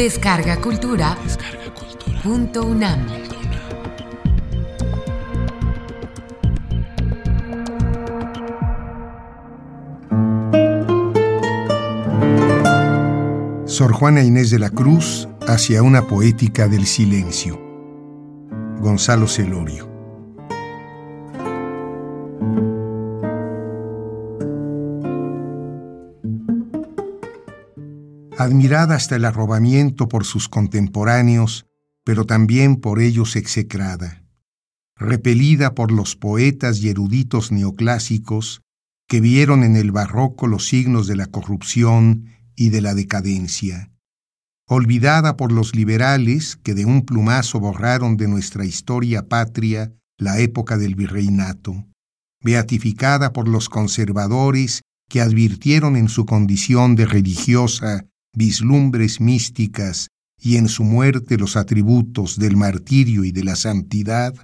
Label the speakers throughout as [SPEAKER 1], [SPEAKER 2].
[SPEAKER 1] Descarga Cultura. Punto UNAM.
[SPEAKER 2] Sor Juana Inés de la Cruz hacia una poética del silencio. Gonzalo Celorio. Admirada hasta el arrobamiento por sus contemporáneos, pero también por ellos execrada, repelida por los poetas y eruditos neoclásicos que vieron en el barroco los signos de la corrupción y de la decadencia, olvidada por los liberales que de un plumazo borraron de nuestra historia patria la época del virreinato, beatificada por los conservadores que advirtieron en su condición de religiosa vislumbres místicas y en su muerte los atributos del martirio y de la santidad,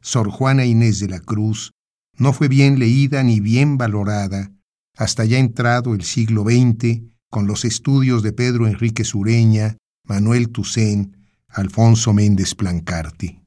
[SPEAKER 2] Sor Juana Inés de la Cruz no fue bien leída ni bien valorada hasta ya entrado el siglo XX con los estudios de Pedro Enrique Sureña, Manuel Toussaint, Alfonso Méndez Plancarte.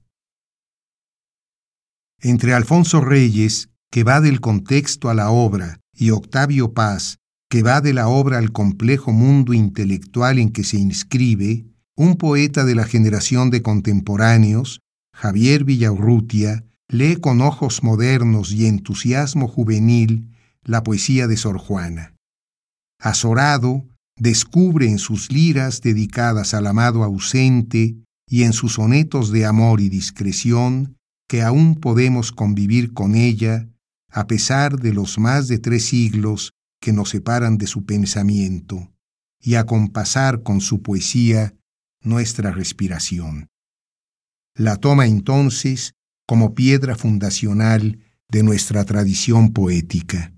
[SPEAKER 2] Entre Alfonso Reyes, que va del contexto a la obra, y Octavio Paz, que va de la obra al complejo mundo intelectual en que se inscribe, un poeta de la generación de contemporáneos, Javier Villaurrutia, lee con ojos modernos y entusiasmo juvenil la poesía de Sor Juana. Azorado, descubre en sus liras dedicadas al amado ausente y en sus sonetos de amor y discreción que aún podemos convivir con ella a pesar de los más de tres siglos que nos separan de su pensamiento y acompasar con su poesía nuestra respiración. La toma entonces como piedra fundacional de nuestra tradición poética.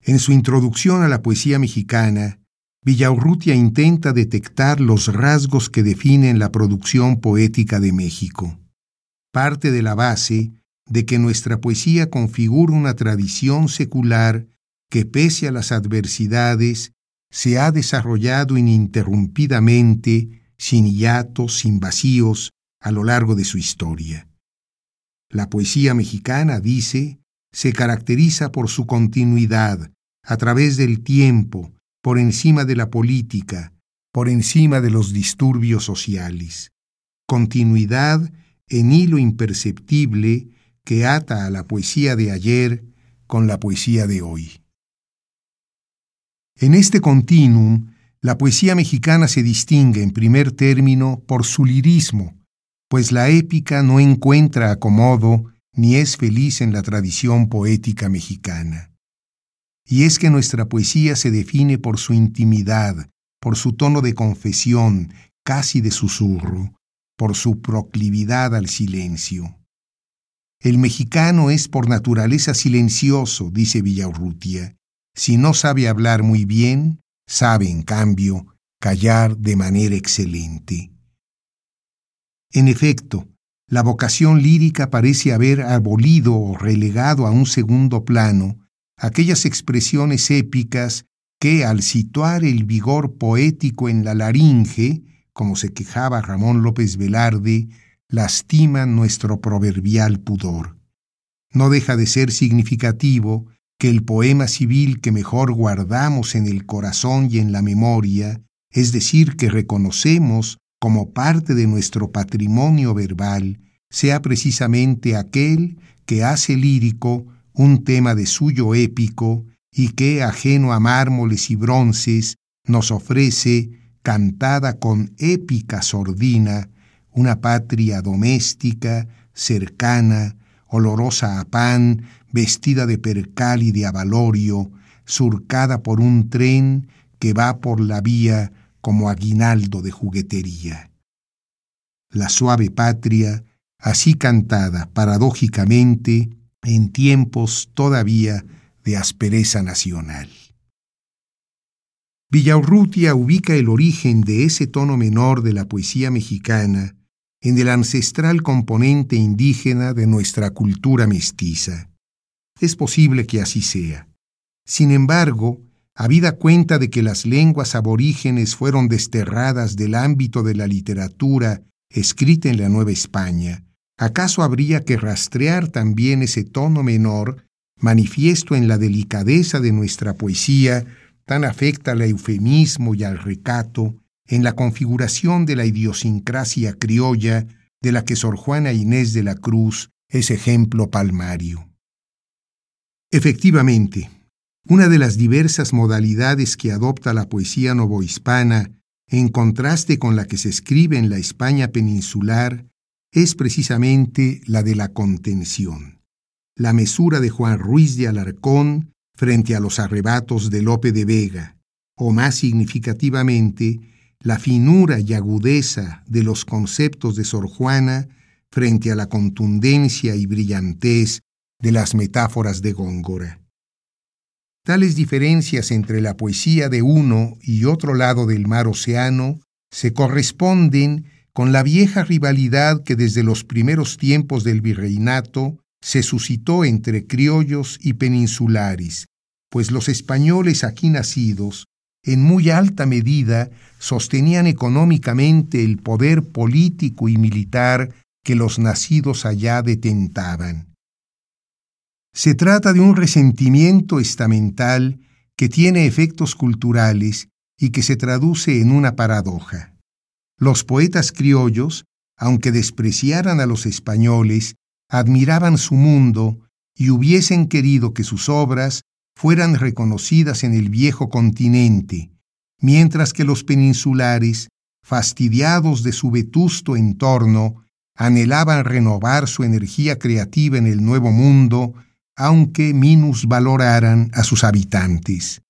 [SPEAKER 2] En su introducción a la poesía mexicana, Villaurrutia intenta detectar los rasgos que definen la producción poética de México. Parte de la base de que nuestra poesía configura una tradición secular que pese a las adversidades se ha desarrollado ininterrumpidamente, sin hiatos, sin vacíos, a lo largo de su historia. La poesía mexicana, dice, se caracteriza por su continuidad, a través del tiempo, por encima de la política, por encima de los disturbios sociales. Continuidad en hilo imperceptible que ata a la poesía de ayer con la poesía de hoy. En este continuum, la poesía mexicana se distingue en primer término por su lirismo, pues la épica no encuentra acomodo ni es feliz en la tradición poética mexicana. Y es que nuestra poesía se define por su intimidad, por su tono de confesión, casi de susurro, por su proclividad al silencio. El mexicano es por naturaleza silencioso, dice Villaurrutia. Si no sabe hablar muy bien, sabe, en cambio, callar de manera excelente. En efecto, la vocación lírica parece haber abolido o relegado a un segundo plano aquellas expresiones épicas que, al situar el vigor poético en la laringe, como se quejaba Ramón López Velarde, lastiman nuestro proverbial pudor. No deja de ser significativo que el poema civil que mejor guardamos en el corazón y en la memoria, es decir, que reconocemos como parte de nuestro patrimonio verbal, sea precisamente aquel que hace lírico un tema de suyo épico y que, ajeno a mármoles y bronces, nos ofrece, cantada con épica sordina, una patria doméstica, cercana, olorosa a pan, vestida de percal y de avalorio, surcada por un tren que va por la vía como aguinaldo de juguetería. La suave patria, así cantada paradójicamente en tiempos todavía de aspereza nacional. Villaurrutia ubica el origen de ese tono menor de la poesía mexicana en el ancestral componente indígena de nuestra cultura mestiza. Es posible que así sea. Sin embargo, habida cuenta de que las lenguas aborígenes fueron desterradas del ámbito de la literatura escrita en la Nueva España, ¿acaso habría que rastrear también ese tono menor, manifiesto en la delicadeza de nuestra poesía, tan afecta al eufemismo y al recato, en la configuración de la idiosincrasia criolla de la que Sor Juana Inés de la Cruz es ejemplo palmario. Efectivamente, una de las diversas modalidades que adopta la poesía novohispana, en contraste con la que se escribe en la España peninsular, es precisamente la de la contención, la mesura de Juan Ruiz de Alarcón frente a los arrebatos de Lope de Vega, o más significativamente, la finura y agudeza de los conceptos de Sor Juana frente a la contundencia y brillantez de las metáforas de Góngora. Tales diferencias entre la poesía de uno y otro lado del mar océano se corresponden con la vieja rivalidad que desde los primeros tiempos del virreinato se suscitó entre criollos y peninsulares, pues los españoles aquí nacidos en muy alta medida sostenían económicamente el poder político y militar que los nacidos allá detentaban. Se trata de un resentimiento estamental que tiene efectos culturales y que se traduce en una paradoja. Los poetas criollos, aunque despreciaran a los españoles, admiraban su mundo y hubiesen querido que sus obras fueran reconocidas en el viejo continente, mientras que los peninsulares, fastidiados de su vetusto entorno, anhelaban renovar su energía creativa en el nuevo mundo, aunque minusvaloraran a sus habitantes.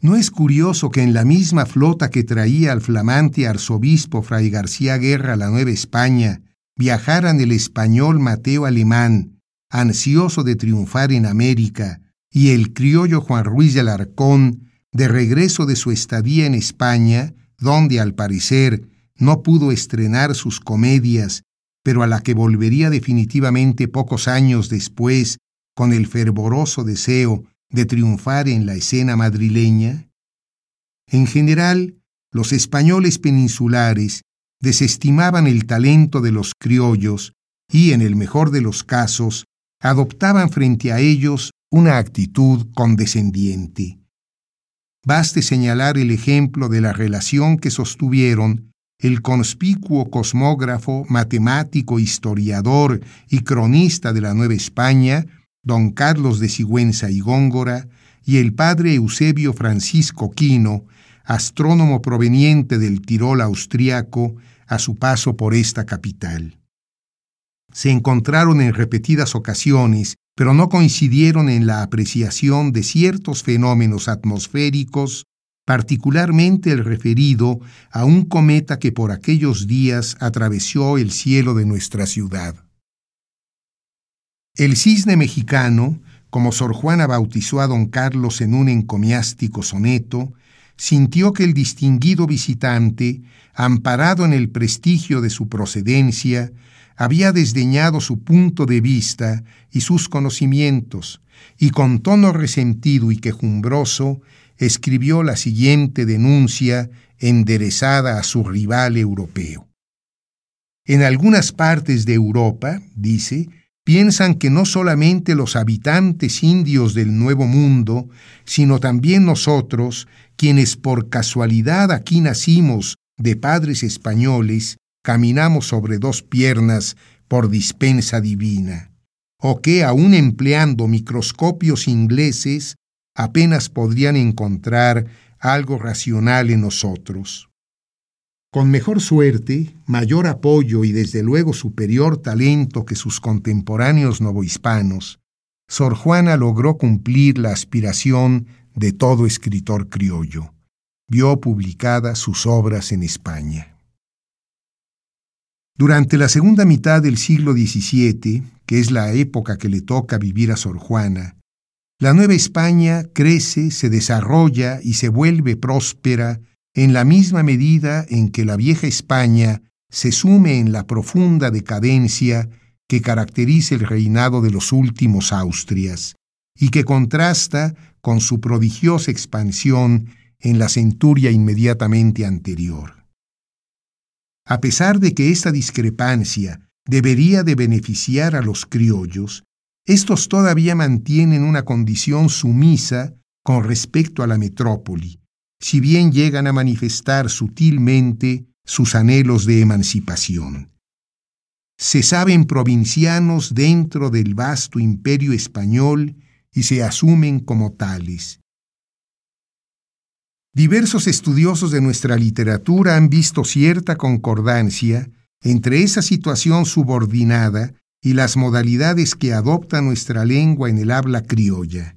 [SPEAKER 2] ¿No es curioso que en la misma flota que traía al flamante arzobispo Fray García Guerra a la Nueva España viajaran el español Mateo Alemán, ansioso de triunfar en América, y el criollo Juan Ruiz de Alarcón, de regreso de su estadía en España, donde al parecer no pudo estrenar sus comedias, pero a la que volvería definitivamente pocos años después con el fervoroso deseo de triunfar en la escena madrileña? En general, los españoles peninsulares desestimaban el talento de los criollos y, en el mejor de los casos, adoptaban frente a ellos una actitud condescendiente. Baste señalar el ejemplo de la relación que sostuvieron el conspicuo cosmógrafo, matemático, historiador y cronista de la Nueva España, don Carlos de Sigüenza y Góngora, y el padre Eusebio Francisco Quino, astrónomo proveniente del Tirol austriaco, a su paso por esta capital. Se encontraron en repetidas ocasiones pero no coincidieron en la apreciación de ciertos fenómenos atmosféricos, particularmente el referido a un cometa que por aquellos días atravesó el cielo de nuestra ciudad. El cisne mexicano, como Sor Juana bautizó a don Carlos en un encomiástico soneto, sintió que el distinguido visitante, amparado en el prestigio de su procedencia, había desdeñado su punto de vista y sus conocimientos, y con tono resentido y quejumbroso escribió la siguiente denuncia enderezada a su rival europeo. En algunas partes de Europa, dice, piensan que no solamente los habitantes indios del Nuevo Mundo, sino también nosotros, quienes por casualidad aquí nacimos de padres españoles, caminamos sobre dos piernas por dispensa divina, o que, aun empleando microscopios ingleses, apenas podrían encontrar algo racional en nosotros. Con mejor suerte, mayor apoyo y desde luego superior talento que sus contemporáneos novohispanos, Sor Juana logró cumplir la aspiración de todo escritor criollo. Vio publicadas sus obras en España. Durante la segunda mitad del siglo XVII, que es la época que le toca vivir a Sor Juana, la Nueva España crece, se desarrolla y se vuelve próspera en la misma medida en que la vieja España se sume en la profunda decadencia que caracteriza el reinado de los últimos Austrias y que contrasta con su prodigiosa expansión en la centuria inmediatamente anterior. A pesar de que esta discrepancia debería de beneficiar a los criollos, estos todavía mantienen una condición sumisa con respecto a la metrópoli, si bien llegan a manifestar sutilmente sus anhelos de emancipación. Se saben provincianos dentro del vasto imperio español y se asumen como tales. Diversos estudiosos de nuestra literatura han visto cierta concordancia entre esa situación subordinada y las modalidades que adopta nuestra lengua en el habla criolla.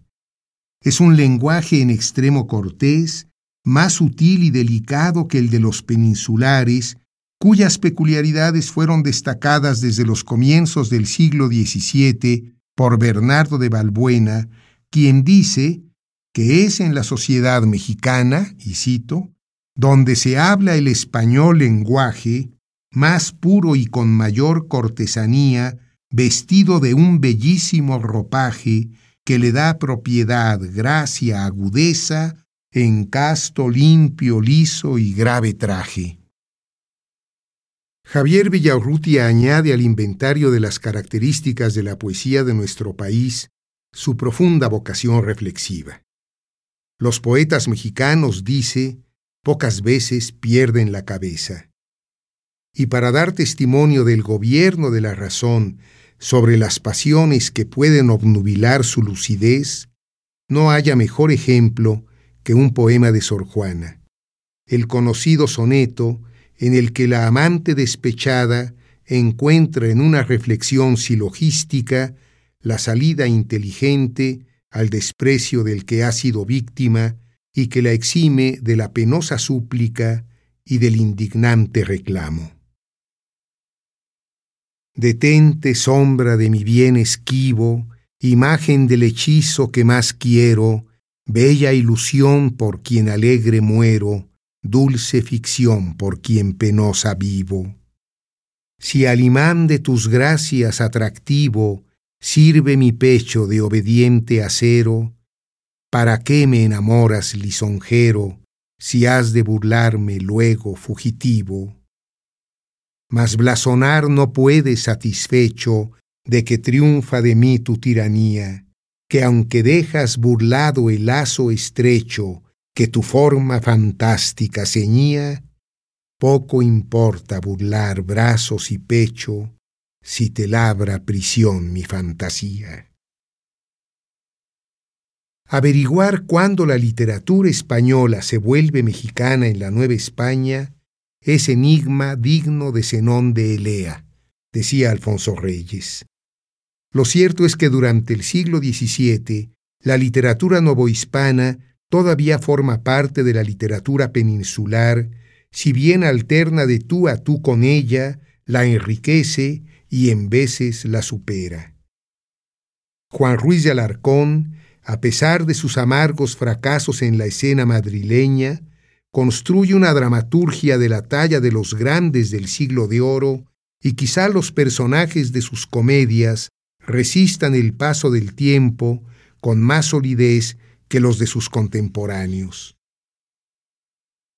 [SPEAKER 2] Es un lenguaje en extremo cortés, más sutil y delicado que el de los peninsulares, cuyas peculiaridades fueron destacadas desde los comienzos del siglo XVII por Bernardo de Balbuena, quien dice que es en la sociedad mexicana, y cito, donde se habla el español lenguaje, más puro y con mayor cortesanía, vestido de un bellísimo ropaje que le da propiedad, gracia, agudeza, en casto, limpio, liso y grave traje. Javier Villaurrutia añade al inventario de las características de la poesía de nuestro país su profunda vocación reflexiva. Los poetas mexicanos, dice, pocas veces pierden la cabeza. Y para dar testimonio del gobierno de la razón sobre las pasiones que pueden obnubilar su lucidez, no haya mejor ejemplo que un poema de Sor Juana, el conocido soneto en el que la amante despechada encuentra en una reflexión silogística la salida inteligente al desprecio del que ha sido víctima y que la exime de la penosa súplica y del indignante reclamo. Detente sombra de mi bien esquivo, imagen del hechizo que más quiero, bella ilusión por quien alegre muero, dulce ficción por quien penosa vivo. Si al imán de tus gracias atractivo Sirve mi pecho de obediente acero, ¿para qué me enamoras lisonjero si has de burlarme luego fugitivo? Mas blasonar no puedes satisfecho de que triunfa de mí tu tiranía, que aunque dejas burlado el lazo estrecho que tu forma fantástica ceñía, poco importa burlar brazos y pecho, si te labra prisión mi fantasía. Averiguar cuándo la literatura española se vuelve mexicana en la Nueva España es enigma digno de Zenón de Elea, decía Alfonso Reyes. Lo cierto es que durante el siglo XVII la literatura novohispana todavía forma parte de la literatura peninsular, si bien alterna de tú a tú con ella, la enriquece y en veces la supera. Juan Ruiz de Alarcón, a pesar de sus amargos fracasos en la escena madrileña, construye una dramaturgia de la talla de los grandes del siglo de oro y quizá los personajes de sus comedias resistan el paso del tiempo con más solidez que los de sus contemporáneos.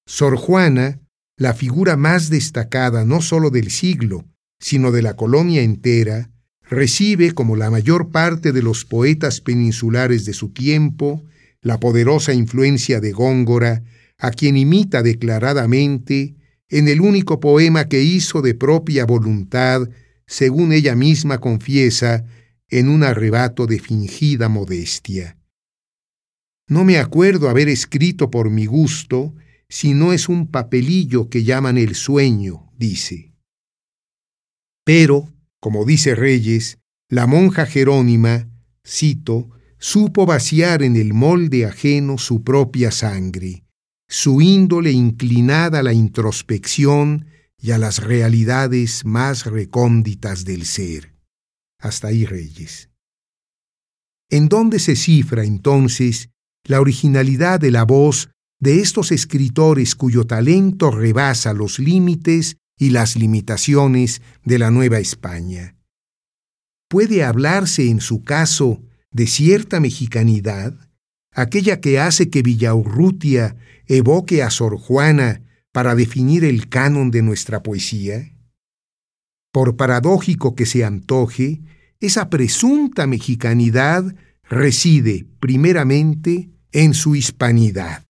[SPEAKER 2] Sor Juana, la figura más destacada no sólo del siglo, sino de la colonia entera, recibe, como la mayor parte de los poetas peninsulares de su tiempo, la poderosa influencia de Góngora, a quien imita declaradamente en el único poema que hizo de propia voluntad, según ella misma confiesa, en un arrebato de fingida modestia. No me acuerdo haber escrito por mi gusto, si no es un papelillo que llaman el sueño, dice. Pero, como dice Reyes, la monja Jerónima, cito, supo vaciar en el molde ajeno su propia sangre, su índole inclinada a la introspección y a las realidades más recónditas del ser. Hasta ahí Reyes. ¿En dónde se cifra entonces la originalidad de la voz de estos escritores cuyo talento rebasa los límites y las limitaciones de la Nueva España. ¿Puede hablarse en su caso de cierta mexicanidad, aquella que hace que Villaurrutia evoque a Sor Juana para definir el canon de nuestra poesía? Por paradójico que se antoje, esa presunta mexicanidad reside primeramente en su hispanidad.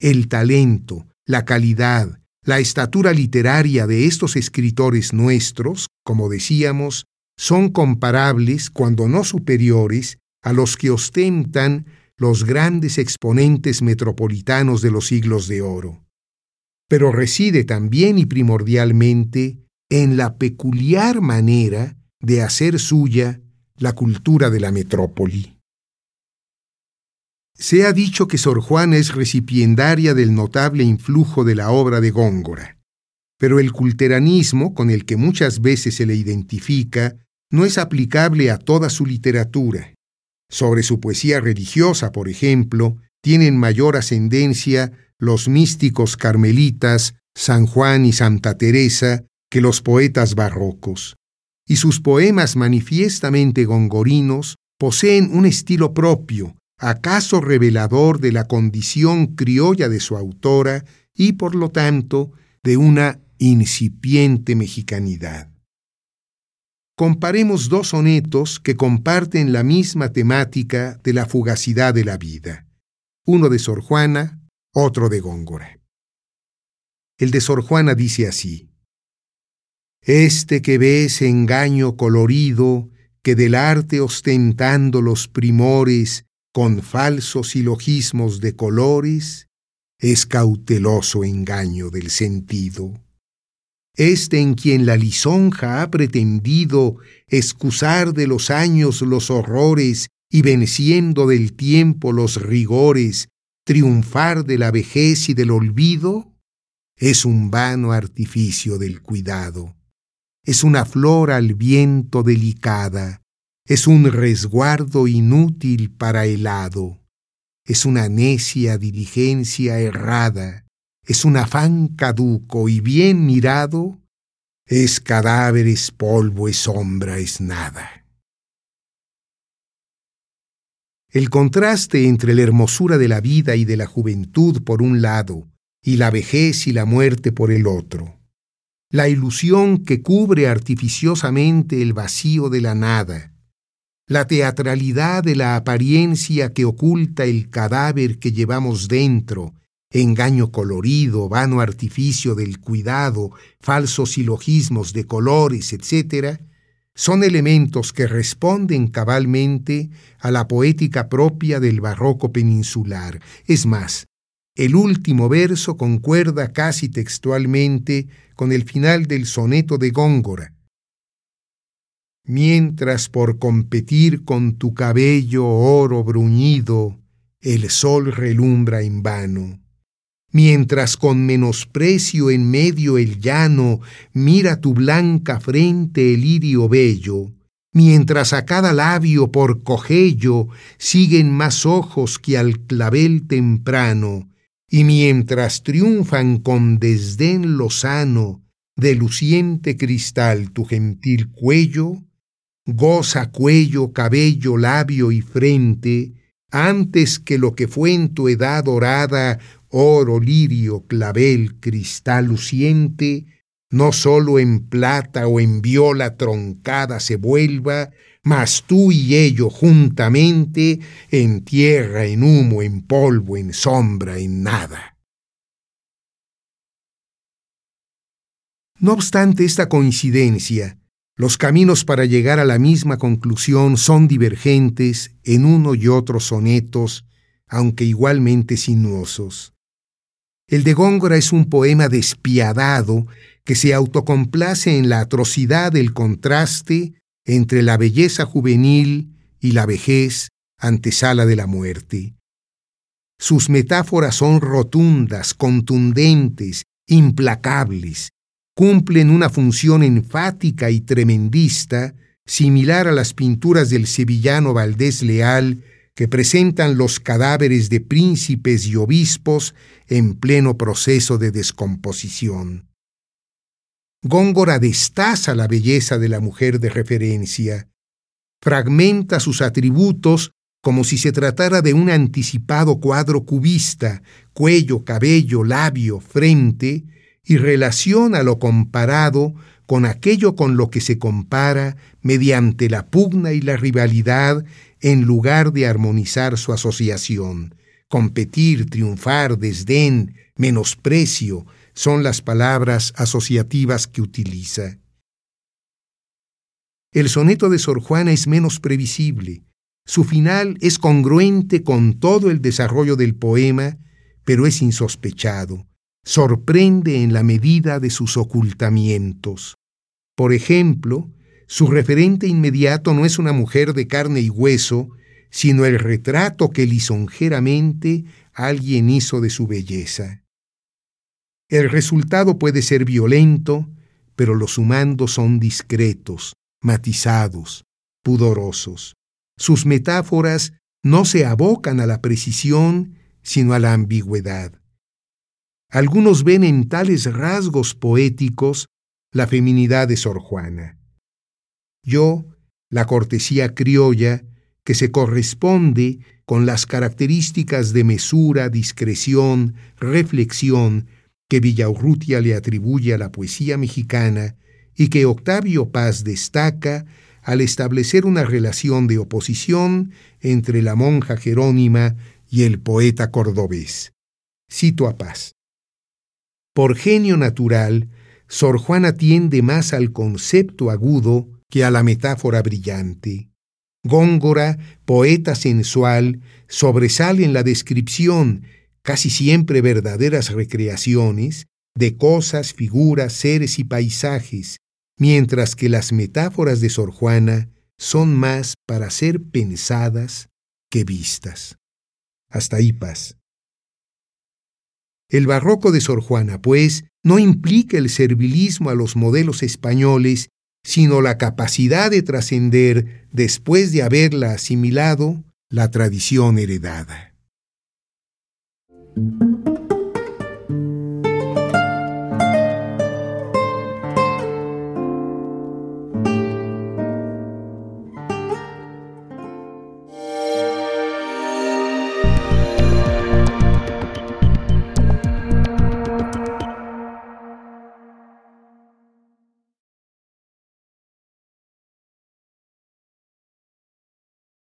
[SPEAKER 2] El talento, la calidad, la estatura literaria de estos escritores nuestros, como decíamos, son comparables, cuando no superiores, a los que ostentan los grandes exponentes metropolitanos de los siglos de oro. Pero reside también y primordialmente en la peculiar manera de hacer suya la cultura de la metrópoli. Se ha dicho que Sor Juana es recipiendaria del notable influjo de la obra de Góngora, pero el culteranismo con el que muchas veces se le identifica no es aplicable a toda su literatura. Sobre su poesía religiosa, por ejemplo, tienen mayor ascendencia los místicos carmelitas San Juan y Santa Teresa que los poetas barrocos, y sus poemas manifiestamente gongorinos poseen un estilo propio, acaso revelador de la condición criolla de su autora y, por lo tanto, de una incipiente mexicanidad. Comparemos dos sonetos que comparten la misma temática de la fugacidad de la vida, uno de Sor Juana, otro de Góngora. El de Sor Juana dice así, Este que ves engaño colorido, que del arte ostentando los primores, con falsos silogismos de colores, es cauteloso engaño del sentido. Este en quien la lisonja ha pretendido excusar de los años los horrores y venciendo del tiempo los rigores, triunfar de la vejez y del olvido, es un vano artificio del cuidado, es una flor al viento delicada, es un resguardo inútil para el hado, es una necia diligencia errada, es un afán caduco y bien mirado, es cadáver, es polvo, es sombra, es nada. El contraste entre la hermosura de la vida y de la juventud por un lado, y la vejez y la muerte por el otro. La ilusión que cubre artificiosamente el vacío de la nada, la teatralidad de la apariencia que oculta el cadáver que llevamos dentro, engaño colorido, vano artificio del cuidado, falsos silogismos de colores, etc., son elementos que responden cabalmente a la poética propia del barroco peninsular. Es más, el último verso concuerda casi textualmente con el final del soneto de Góngora, mientras por competir con tu cabello oro bruñido el sol relumbra en vano, mientras con menosprecio en medio el llano mira tu blanca frente el lirio bello, mientras a cada labio por cogello siguen más ojos que al clavel temprano, y mientras triunfan con desdén lozano de luciente cristal tu gentil cuello, goza cuello, cabello, labio y frente, antes que lo que fue en tu edad dorada, oro, lirio, clavel, cristal luciente, no sólo en plata o en viola troncada se vuelva, mas tú y ello juntamente en tierra, en humo, en polvo, en sombra, en nada. No obstante esta coincidencia, los caminos para llegar a la misma conclusión son divergentes en uno y otro sonetos, aunque igualmente sinuosos. El de Góngora es un poema despiadado que se autocomplace en la atrocidad del contraste entre la belleza juvenil y la vejez antesala de la muerte. Sus metáforas son rotundas, contundentes, implacables, cumplen una función enfática y tremendista, similar a las pinturas del sevillano Valdés Leal, que presentan los cadáveres de príncipes y obispos en pleno proceso de descomposición. Góngora destaza la belleza de la mujer de referencia, fragmenta sus atributos como si se tratara de un anticipado cuadro cubista, cuello, cabello, labio, frente, y relaciona lo comparado con aquello con lo que se compara mediante la pugna y la rivalidad en lugar de armonizar su asociación. Competir, triunfar, desdén, menosprecio son las palabras asociativas que utiliza. El soneto de Sor Juana es menos previsible. Su final es congruente con todo el desarrollo del poema, pero es insospechado sorprende en la medida de sus ocultamientos. Por ejemplo, su referente inmediato no es una mujer de carne y hueso, sino el retrato que lisonjeramente alguien hizo de su belleza. El resultado puede ser violento, pero los humanos son discretos, matizados, pudorosos. Sus metáforas no se abocan a la precisión, sino a la ambigüedad. Algunos ven en tales rasgos poéticos la feminidad de Sor Juana. Yo, la cortesía criolla, que se corresponde con las características de mesura, discreción, reflexión que Villaurrutia le atribuye a la poesía mexicana y que Octavio Paz destaca al establecer una relación de oposición entre la monja Jerónima y el poeta cordobés. Cito a Paz. Por genio natural, Sor Juana tiende más al concepto agudo que a la metáfora brillante. Góngora, poeta sensual, sobresale en la descripción, casi siempre verdaderas recreaciones, de cosas, figuras, seres y paisajes, mientras que las metáforas de Sor Juana son más para ser pensadas que vistas. Hasta ahí paz. El barroco de Sor Juana, pues, no implica el servilismo a los modelos españoles, sino la capacidad de trascender, después de haberla asimilado, la tradición heredada.